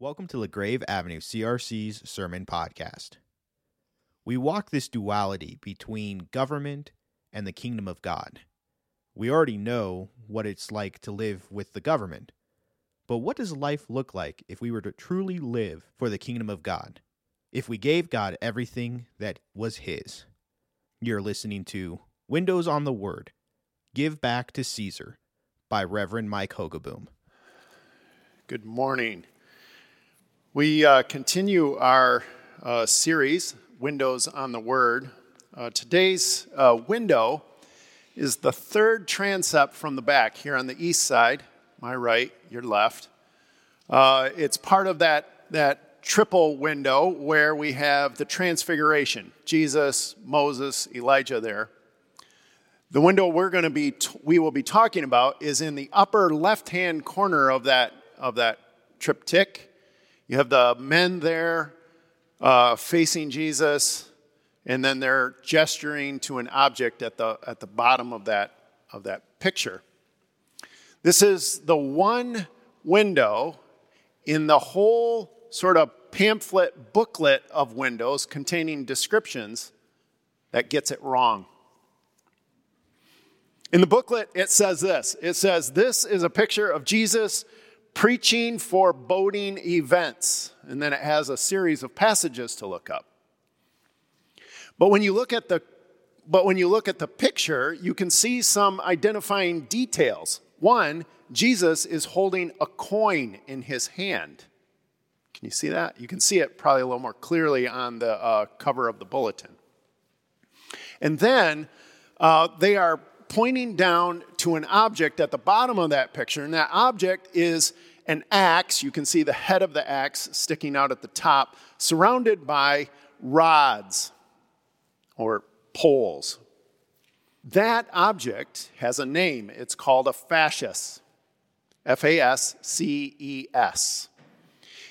Welcome to LaGrave Avenue CRC's Sermon Podcast. We walk this duality between government and the kingdom of God. We already know what it's like to live with the government. But what does life look like if we were to truly live for the kingdom of God? If we gave God everything that was His? You're listening to Windows on the Word Give Back to Caesar by Reverend Mike Hogaboom. Good morning. We uh, continue our uh, series, Windows on the Word. Uh, today's uh, window is the third transept from the back here on the east side, my right, your left. Uh, it's part of that, that triple window where we have the transfiguration Jesus, Moses, Elijah there. The window we're going to be t- we will be talking about is in the upper left-hand corner of that of that triptych you have the men there uh, facing Jesus, and then they're gesturing to an object at the, at the bottom of that, of that picture. This is the one window in the whole sort of pamphlet booklet of windows containing descriptions that gets it wrong. In the booklet, it says this it says, This is a picture of Jesus preaching foreboding events. And then it has a series of passages to look up. But when you look at the but when you look at the picture, you can see some identifying details. One, Jesus is holding a coin in his hand. Can you see that? You can see it probably a little more clearly on the uh, cover of the bulletin. And then uh, they are pointing down to an object at the bottom of that picture, and that object is an axe. You can see the head of the axe sticking out at the top, surrounded by rods or poles. That object has a name. It's called a fasces. F A S C E S.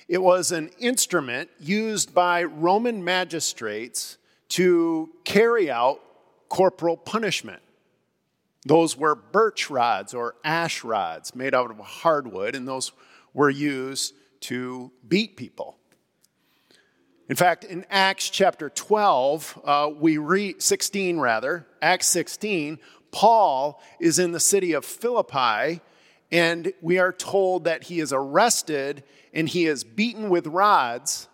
It was an instrument used by Roman magistrates to carry out corporal punishment. Those were birch rods or ash rods made out of hardwood, and those were used to beat people. In fact, in Acts chapter 12, uh, we read 16 rather, Acts 16, Paul is in the city of Philippi, and we are told that he is arrested and he is beaten with rods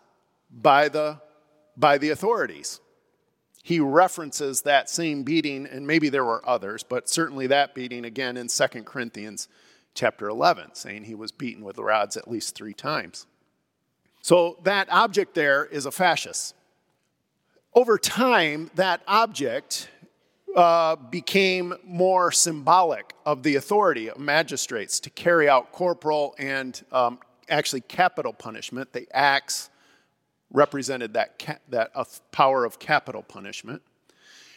by the, by the authorities. He references that same beating, and maybe there were others, but certainly that beating again in 2 Corinthians chapter 11, saying he was beaten with rods at least three times. So that object there is a fasces. Over time, that object uh, became more symbolic of the authority of magistrates to carry out corporal and um, actually capital punishment. The axe represented that, ca- that uh, power of capital punishment.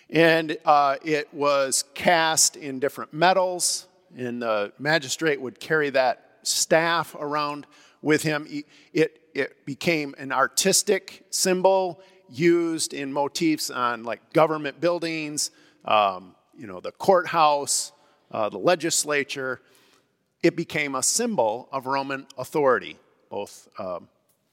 And uh, it was cast in different metals and the magistrate would carry that staff around with him. It, it became an artistic symbol used in motifs on like government buildings, um, you know, the courthouse, uh, the legislature. It became a symbol of Roman authority, both. Um,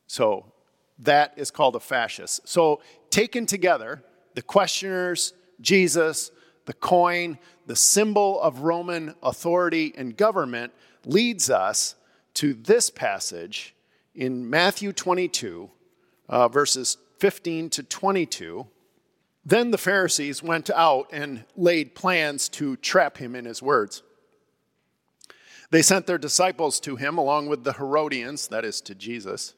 so that is called a fasces. So taken together, the questioners, Jesus, the coin, the symbol of Roman authority and government, leads us to this passage in Matthew 22, uh, verses 15 to 22. Then the Pharisees went out and laid plans to trap him in his words. They sent their disciples to him along with the Herodians, that is, to Jesus.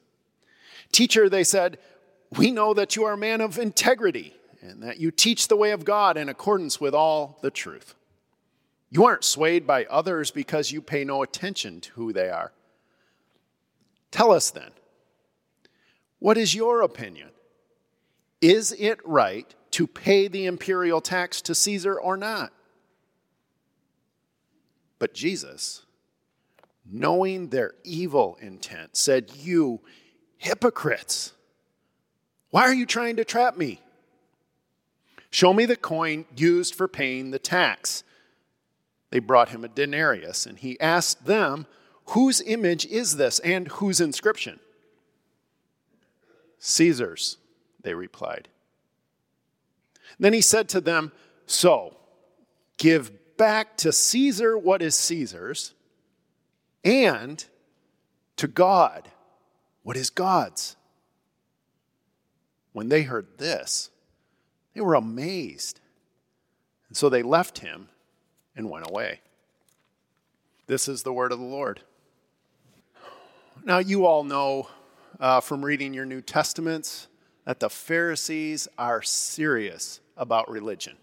Teacher, they said, we know that you are a man of integrity and that you teach the way of God in accordance with all the truth. You aren't swayed by others because you pay no attention to who they are. Tell us then, what is your opinion? Is it right to pay the imperial tax to Caesar or not? But Jesus, knowing their evil intent, said, You hypocrites, why are you trying to trap me? Show me the coin used for paying the tax. They brought him a denarius, and he asked them, Whose image is this and whose inscription? Caesar's, they replied. Then he said to them, So, give back to Caesar what is Caesar's, and to God what is God's. When they heard this, they were amazed. And so they left him and went away. This is the word of the Lord. Now, you all know uh, from reading your New Testaments that the Pharisees are serious about religion.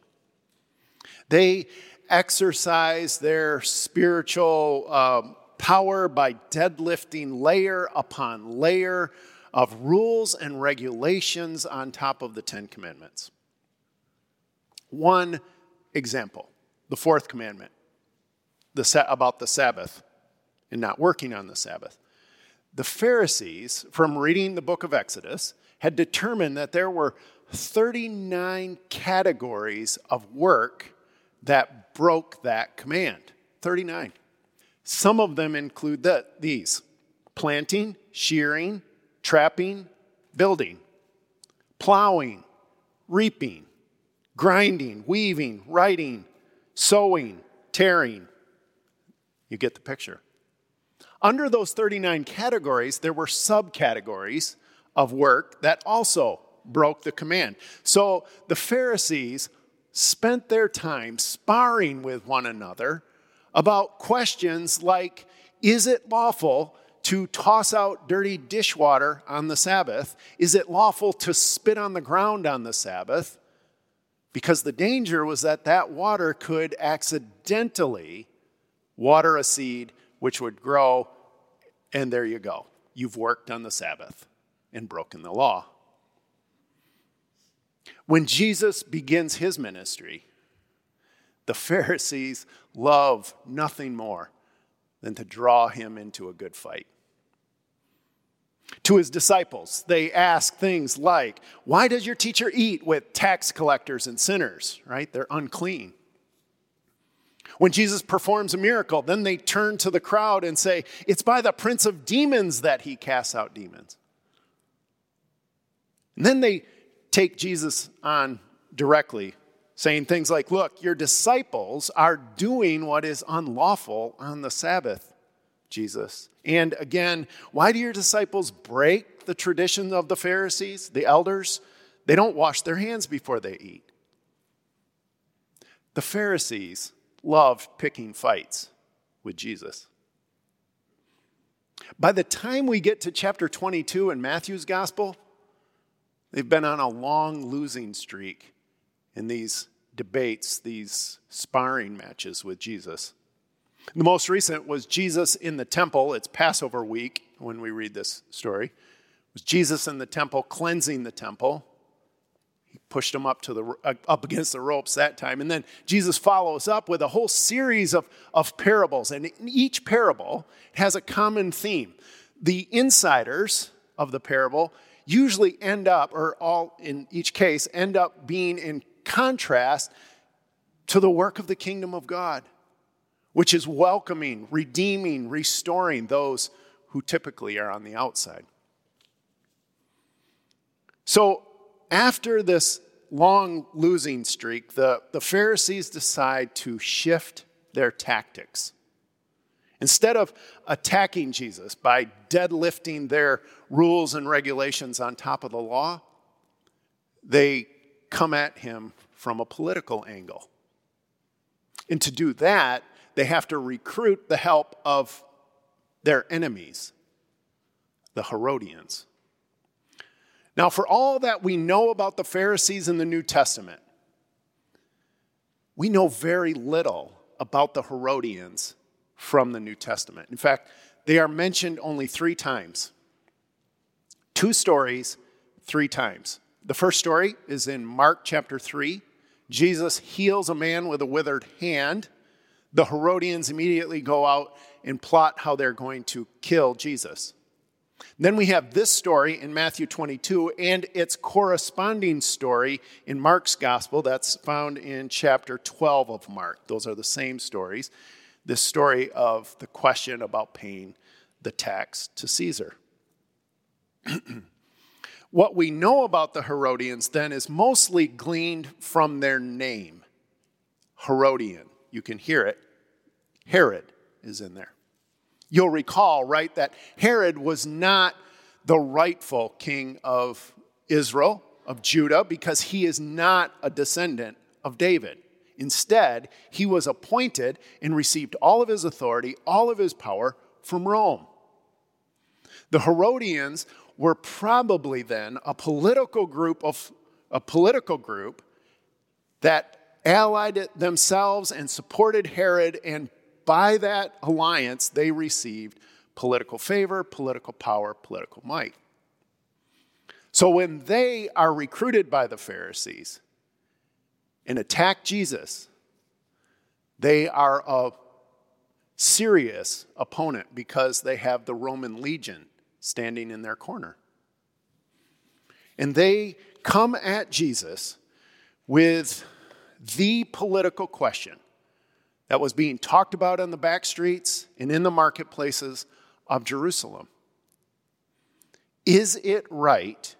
They exercise their spiritual um, power by deadlifting layer upon layer of rules and regulations on top of the Ten Commandments. One example the fourth commandment the, set about the Sabbath and not working on the Sabbath. The Pharisees, from reading the book of Exodus, had determined that there were 39 categories of work that broke that command. 39. Some of them include the, these planting, shearing, trapping, building, plowing, reaping, grinding, weaving, writing, sewing, tearing. You get the picture. Under those 39 categories, there were subcategories of work that also broke the command. So the Pharisees spent their time sparring with one another about questions like Is it lawful to toss out dirty dishwater on the Sabbath? Is it lawful to spit on the ground on the Sabbath? Because the danger was that that water could accidentally water a seed which would grow, and there you go. You've worked on the Sabbath and broken the law. When Jesus begins his ministry, the Pharisees love nothing more than to draw him into a good fight. To his disciples, they ask things like, Why does your teacher eat with tax collectors and sinners? Right? They're unclean. When Jesus performs a miracle, then they turn to the crowd and say, It's by the prince of demons that he casts out demons. And then they take Jesus on directly, saying things like, Look, your disciples are doing what is unlawful on the Sabbath, Jesus. And again, why do your disciples break the tradition of the Pharisees, the elders? They don't wash their hands before they eat. The Pharisees loved picking fights with Jesus. By the time we get to chapter 22 in Matthew's gospel, They've been on a long losing streak in these debates, these sparring matches with Jesus. The most recent was Jesus in the temple. It's Passover week when we read this story. It was Jesus in the temple cleansing the temple. He pushed him up to the up against the ropes that time. And then Jesus follows up with a whole series of, of parables. And each parable has a common theme. The insiders of the parable usually end up, or all in each case, end up being in contrast to the work of the kingdom of God, which is welcoming, redeeming, restoring those who typically are on the outside. So, after this long losing streak, the, the Pharisees decide to shift their tactics. Instead of attacking Jesus by deadlifting their rules and regulations on top of the law, they come at him from a political angle. And to do that, they have to recruit the help of their enemies, the Herodians. Now, for all that we know about the Pharisees in the New Testament, we know very little about the Herodians from the New Testament. In fact, they are mentioned only three times. Two stories, three times. The first story is in Mark chapter 3. Jesus heals a man with a withered hand. The Herodians immediately go out and plot how they're going to kill Jesus. Then we have this story in Matthew 22 and its corresponding story in Mark's gospel that's found in chapter 12 of Mark. Those are the same stories this story of the question about paying the tax to Caesar. What we know about the Herodians then is mostly gleaned from their name Herodian. You can hear it. Herod is in there. You'll recall, right, that Herod was not the rightful king of Israel, of Judah, because he is not a descendant of David. Instead, he was appointed and received all of his authority, all of his power from Rome. The Herodians were probably then a political group of a political group that allied themselves and supported Herod and by that alliance they received political favor, political power, political might. So when they are recruited by the Pharisees and attack Jesus, they are a serious opponent because they have the Roman legion standing in their corner. And they come at Jesus with the political question that was being talked about on the back streets and in the marketplaces of Jerusalem. Is it right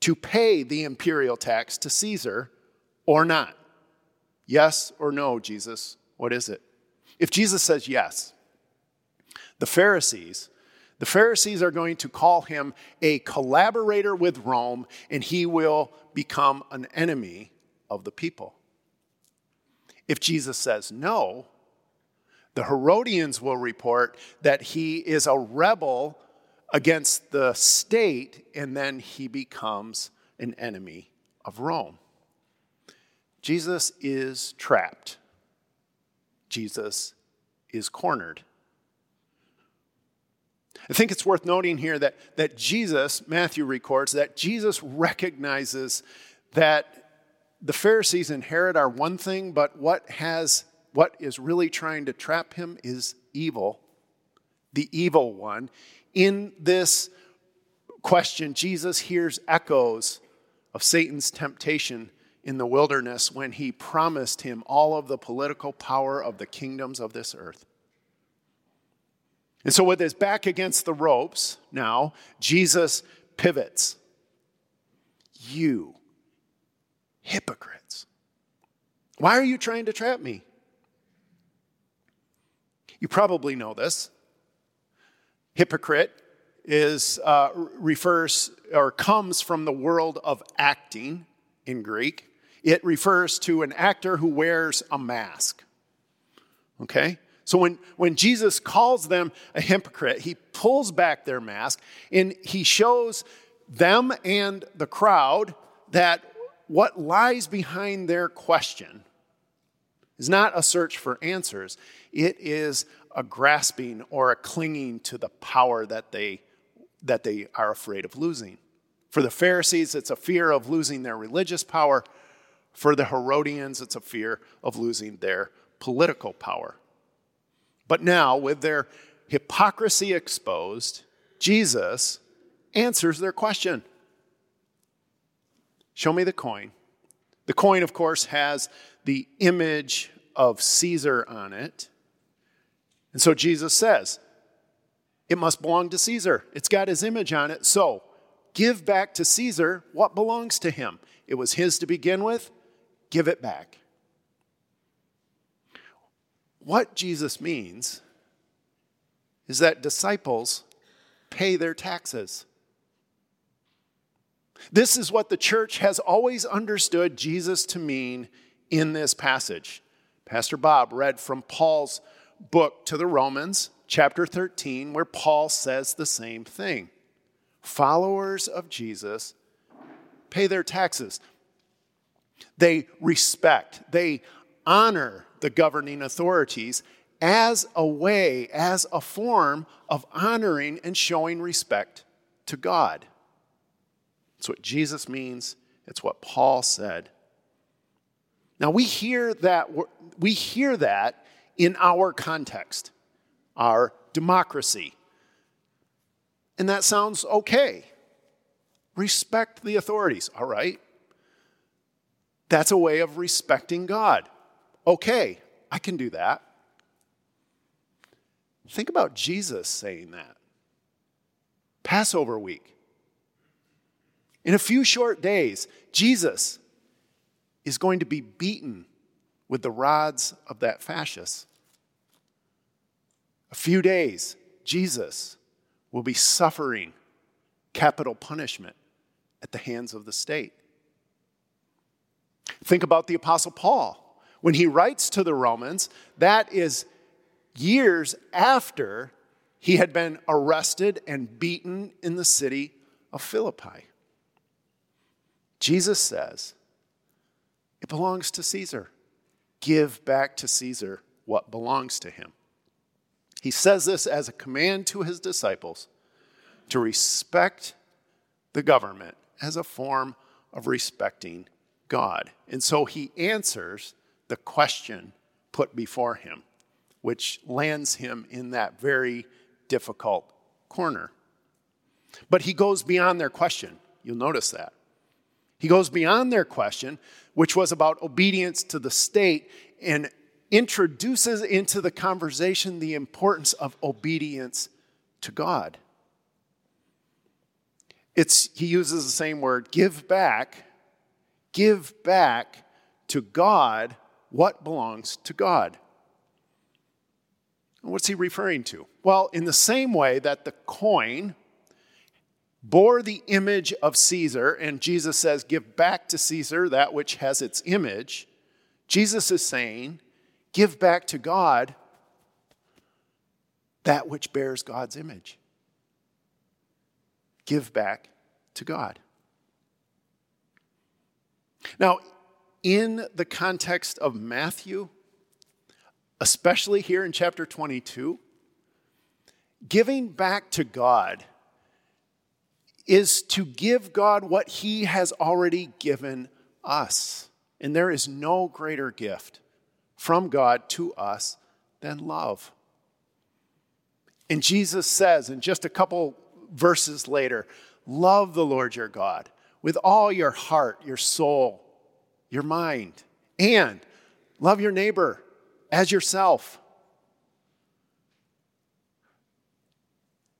to pay the imperial tax to Caesar or not? Yes or no, Jesus? What is it? If Jesus says yes, the Pharisees, the Pharisees are going to call him a collaborator with Rome, and he will become an enemy of the people. If Jesus says no, the Herodians will report that he is a rebel against the state, and then he becomes an enemy of Rome. Jesus is trapped. Jesus is cornered. I think it's worth noting here that, that Jesus, Matthew records, that Jesus recognizes that the Pharisees and Herod are one thing, but what has what is really trying to trap him is evil, the evil one. In this question, Jesus hears echoes of Satan's temptation in the wilderness when he promised him all of the political power of the kingdoms of this earth. And so, with his back against the ropes, now, Jesus pivots. You hypocrites. Why are you trying to trap me? You probably know this. Hypocrite is uh, refers or comes from the world of acting in Greek. It refers to an actor who wears a mask. Okay? So when, when Jesus calls them a hypocrite, he pulls back their mask and he shows them and the crowd that what lies behind their question is not a search for answers, it is a grasping or a clinging to the power that they, that they are afraid of losing. For the Pharisees, it's a fear of losing their religious power. For the Herodians, it's a fear of losing their political power. But now, with their hypocrisy exposed, Jesus answers their question. Show me the coin. The coin, of course, has the image of Caesar on it. And so Jesus says, it must belong to Caesar. It's got his image on it. So give back to Caesar what belongs to him. It was his to begin with. Give it back. What Jesus means is that disciples pay their taxes. This is what the church has always understood Jesus to mean in this passage. Pastor Bob read from Paul's book to the Romans, chapter 13, where Paul says the same thing. Followers of Jesus pay their taxes, they respect, they honor the governing authorities as a way, as a form of honoring and showing respect to God. It's what Jesus means, it's what Paul said. Now we hear that we hear that in our context, our democracy. And that sounds okay. Respect the authorities, all right? That's a way of respecting God. Okay, I can do that. Think about Jesus saying that. Passover week. In a few short days, Jesus is going to be beaten with the rods of that fasces. A few days, Jesus will be suffering capital punishment at the hands of the state. Think about the Apostle Paul. When he writes to the Romans, that is years after he had been arrested and beaten in the city of Philippi. Jesus says, It belongs to Caesar. Give back to Caesar what belongs to him. He says this as a command to his disciples to respect the government as a form of respecting God. And so he answers the question put before him, which lands him in that very difficult corner. But he goes beyond their question. You'll notice that. He goes beyond their question, which was about obedience to the state, and introduces into the conversation the importance of obedience to God. It's, he uses the same word, give back, give back to God what belongs to God. What's he referring to? Well, in the same way that the coin bore the image of Caesar, and Jesus says, Give back to Caesar that which has its image, Jesus is saying, Give back to God that which bears God's image. Give back to God. Now, in the context of Matthew, especially here in chapter 22, giving back to God is to give God what He has already given us. And there is no greater gift from God to us than love. And Jesus says, in just a couple verses later, love the Lord your God with all your heart, your soul, your mind, and love your neighbor as yourself.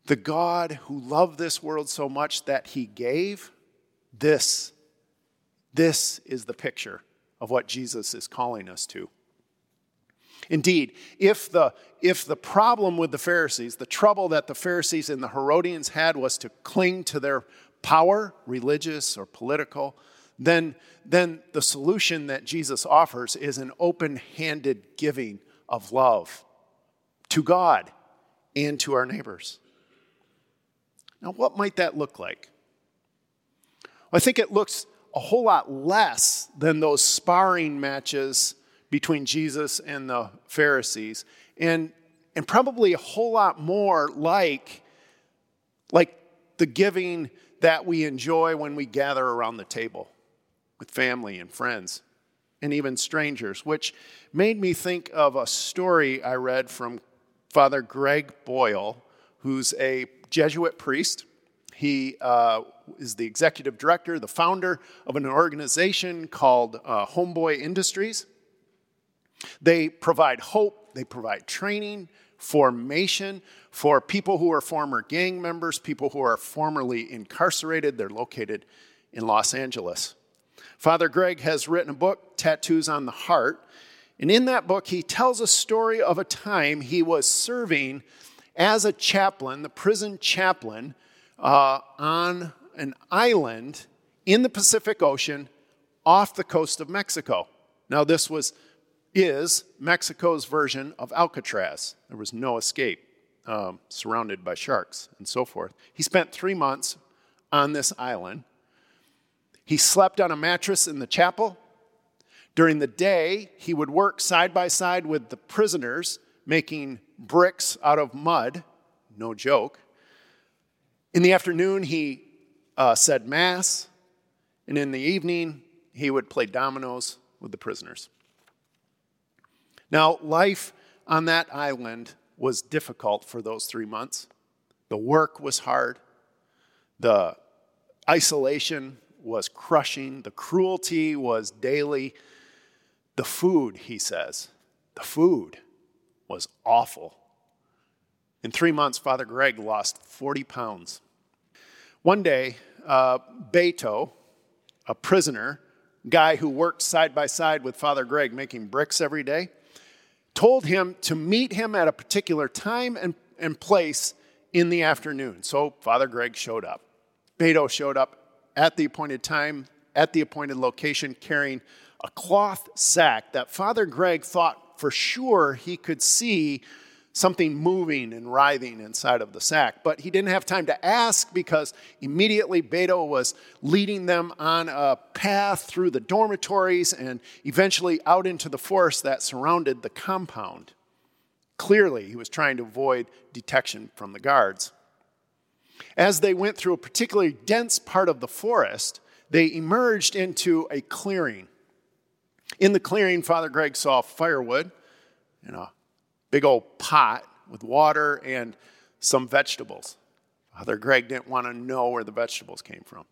The God who loved this world so much that he gave, this, this is the picture of what Jesus is calling us to. Indeed, if the, if the problem with the Pharisees, the trouble that the Pharisees and the Herodians had was to cling to their power, religious or political, then, then the solution that Jesus offers is an open handed giving of love to God and to our neighbors. Now, what might that look like? Well, I think it looks a whole lot less than those sparring matches between Jesus and the Pharisees, and, and probably a whole lot more like, like the giving that we enjoy when we gather around the table with family and friends and even strangers, which made me think of a story I read from Father Greg Boyle, who's a Jesuit priest. He uh, is the executive director, the founder of an organization called uh, Homeboy Industries. They provide hope, they provide training, formation for people who are former gang members, people who are formerly incarcerated. They're located in Los Angeles. Father Greg has written a book, Tattoos on the Heart, and in that book, he tells a story of a time he was serving as a chaplain, the prison chaplain, uh, on an island in the Pacific Ocean off the coast of Mexico. Now, this was is Mexico's version of Alcatraz. There was no escape, um, surrounded by sharks and so forth. He spent three months on this island. He slept on a mattress in the chapel. During the day, he would work side by side with the prisoners, making bricks out of mud. No joke. In the afternoon, he uh, said Mass, and in the evening, he would play dominoes with the prisoners. Now, life on that island was difficult for those three months. The work was hard, the isolation was crushing, the cruelty was daily. The food, he says, the food was awful. In three months, Father Greg lost 40 pounds. One day, uh, Beto, a prisoner, guy who worked side by side with Father Greg making bricks every day, told him to meet him at a particular time and, and place in the afternoon. So Father Greg showed up. Beto showed up at the appointed time, at the appointed location, carrying a cloth sack that Father Greg thought for sure he could see something moving and writhing inside of the sack. But he didn't have time to ask because immediately Beto was leading them on a path through the dormitories and eventually out into the forest that surrounded the compound. Clearly, he was trying to avoid detection from the guards. As they went through a particularly dense part of the forest, they emerged into a clearing. In the clearing, Father Greg saw firewood and a big old pot with water and some vegetables. Father Greg didn't want to know where the vegetables came from.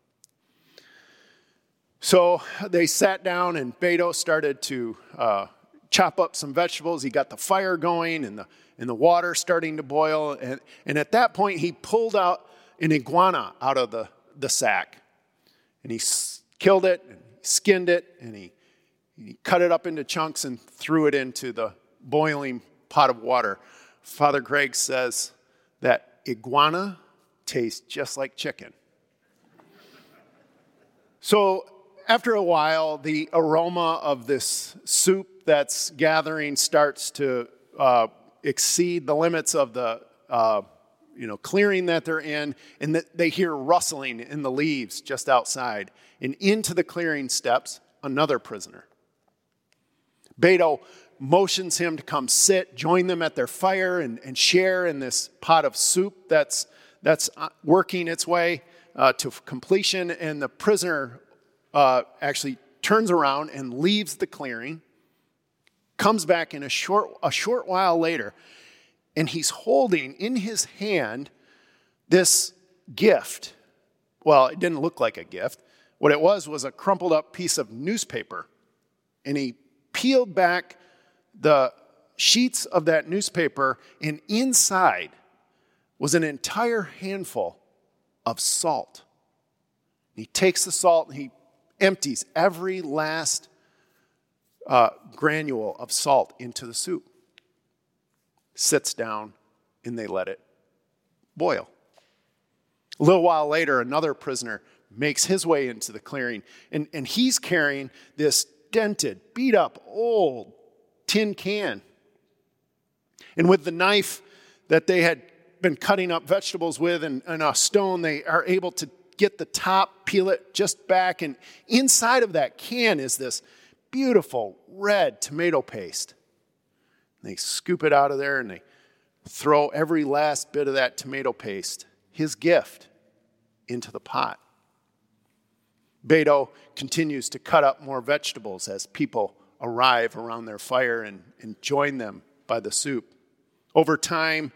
So they sat down, and Beto started to uh, chop up some vegetables. He got the fire going and the, and the water starting to boil. And, and at that point, he pulled out an iguana out of the, the sack. And he killed it, and skinned it, and he, he cut it up into chunks and threw it into the boiling pot of water. Father Greg says that iguana tastes just like chicken. So, after a while, the aroma of this soup that's gathering starts to uh, exceed the limits of the uh, you know, clearing that they're in, and that they hear rustling in the leaves just outside. And into the clearing steps another prisoner. Beto motions him to come sit, join them at their fire, and, and share in this pot of soup that's, that's uh, working its way uh, to completion. And the prisoner uh, actually turns around and leaves the clearing, comes back in a short, a short while later, and he's holding in his hand this gift. Well, it didn't look like a gift. What it was was a crumpled up piece of newspaper. And he peeled back the sheets of that newspaper, and inside was an entire handful of salt. He takes the salt and he empties every last uh, granule of salt into the soup, sits down, and they let it boil. A little while later, another prisoner makes his way into the clearing, and, and he's carrying this dented, beat up, old tin can. And with the knife that they had been cutting up vegetables with and, and a stone, they are able to get the top, peel it just back. And inside of that can is this beautiful red tomato paste. They scoop it out of there and they throw every last bit of that tomato paste, his gift, into the pot. Beto continues to cut up more vegetables as people arrive around their fire and, and join them by the soup. Over time,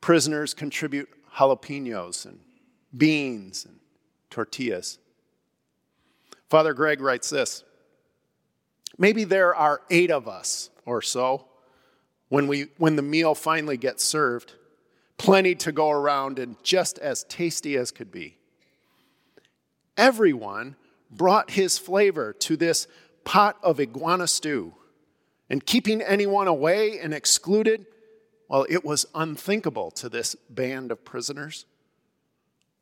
prisoners contribute jalapenos and beans and tortillas. Father Greg writes this Maybe there are eight of us or so when, we, when the meal finally gets served, plenty to go around and just as tasty as could be. Everyone brought his flavor to this pot of iguana stew and keeping anyone away and excluded, well, it was unthinkable to this band of prisoners.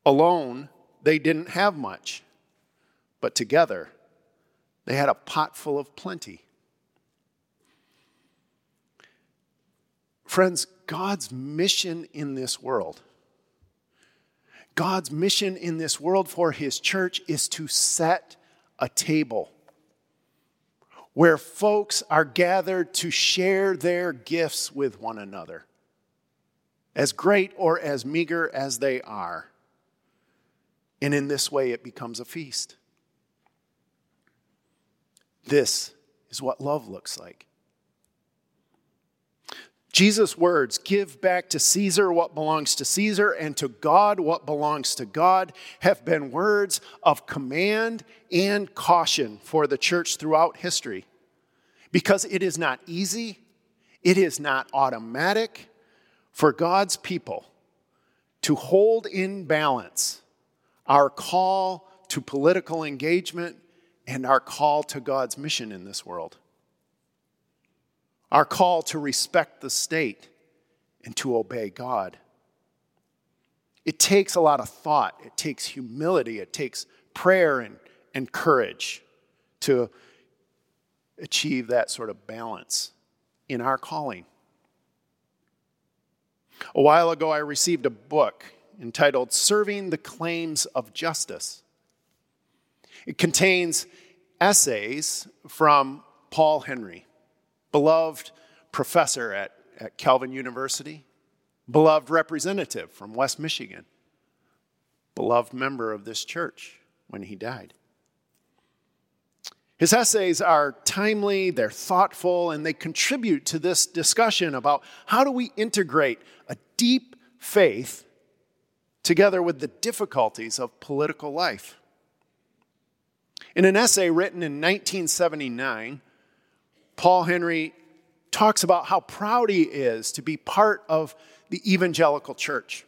Alone, they didn't have much, but together, they had a pot full of plenty. Friends, God's mission in this world, God's mission in this world for His church is to set a table where folks are gathered to share their gifts with one another, as great or as meager as they are. And in this way, it becomes a feast. This is what love looks like. Jesus' words, give back to Caesar what belongs to Caesar and to God what belongs to God, have been words of command and caution for the church throughout history. Because it is not easy, it is not automatic for God's people to hold in balance our call to political engagement, and our call to God's mission in this world. Our call to respect the state and to obey God. It takes a lot of thought, it takes humility, it takes prayer and, and courage to achieve that sort of balance in our calling. A while ago, I received a book entitled Serving the Claims of Justice. It contains essays from Paul Henry, beloved professor at, at Calvin University, beloved representative from West Michigan, beloved member of this church when he died. His essays are timely, they're thoughtful, and they contribute to this discussion about how do we integrate a deep faith together with the difficulties of political life. In an essay written in 1979, Paul Henry talks about how proud he is to be part of the evangelical church.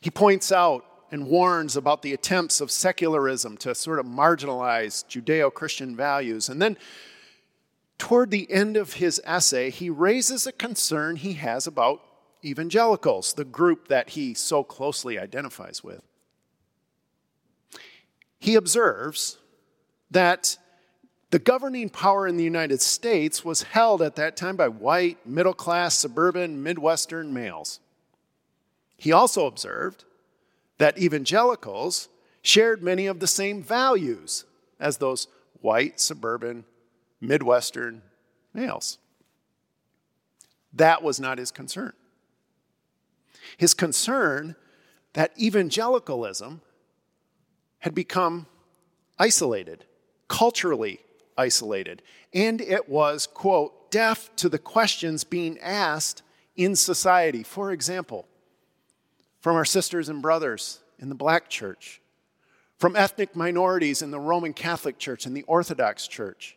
He points out and warns about the attempts of secularism to sort of marginalize Judeo Christian values. And then, toward the end of his essay, he raises a concern he has about evangelicals, the group that he so closely identifies with. He observes that the governing power in the United States was held at that time by white, middle class, suburban, Midwestern males. He also observed that evangelicals shared many of the same values as those white, suburban, Midwestern males. That was not his concern. His concern that evangelicalism had become isolated, culturally isolated, and it was, quote, deaf to the questions being asked in society. For example, from our sisters and brothers in the black church, from ethnic minorities in the Roman Catholic Church and the Orthodox Church.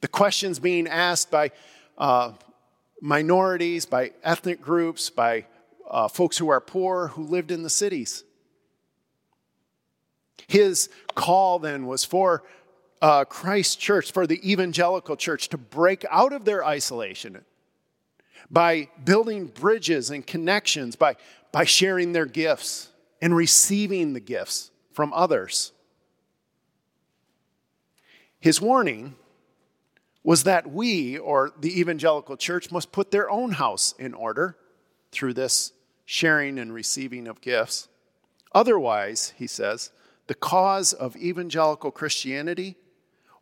The questions being asked by uh, minorities, by ethnic groups, by uh, folks who are poor who lived in the cities. His call then was for uh, Christ Church, for the evangelical church, to break out of their isolation by building bridges and connections, by, by sharing their gifts and receiving the gifts from others. His warning was that we, or the evangelical church, must put their own house in order through this sharing and receiving of gifts. Otherwise, he says, the cause of evangelical Christianity,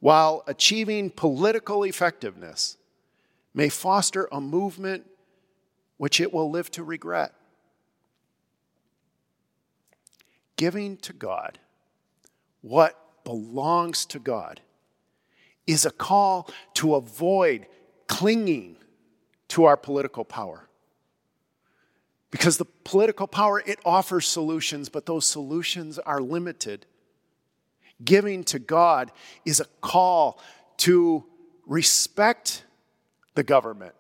while achieving political effectiveness, may foster a movement which it will live to regret. Giving to God what belongs to God is a call to avoid clinging to our political power. Because the political power, it offers solutions, but those solutions are limited. Giving to God is a call to respect the government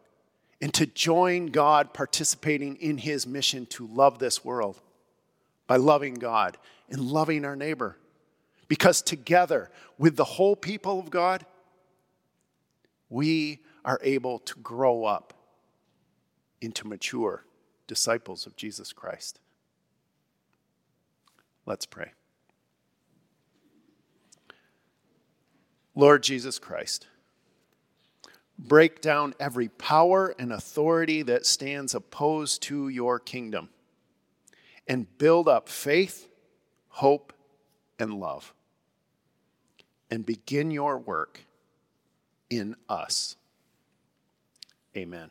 and to join God participating in his mission to love this world by loving God and loving our neighbor. Because together with the whole people of God, we are able to grow up into mature disciples of Jesus Christ. Let's pray. Lord Jesus Christ, break down every power and authority that stands opposed to your kingdom and build up faith, hope, and love. And begin your work in us. Amen.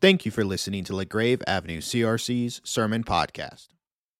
Thank you for listening to LaGrave Avenue CRC's Sermon Podcast.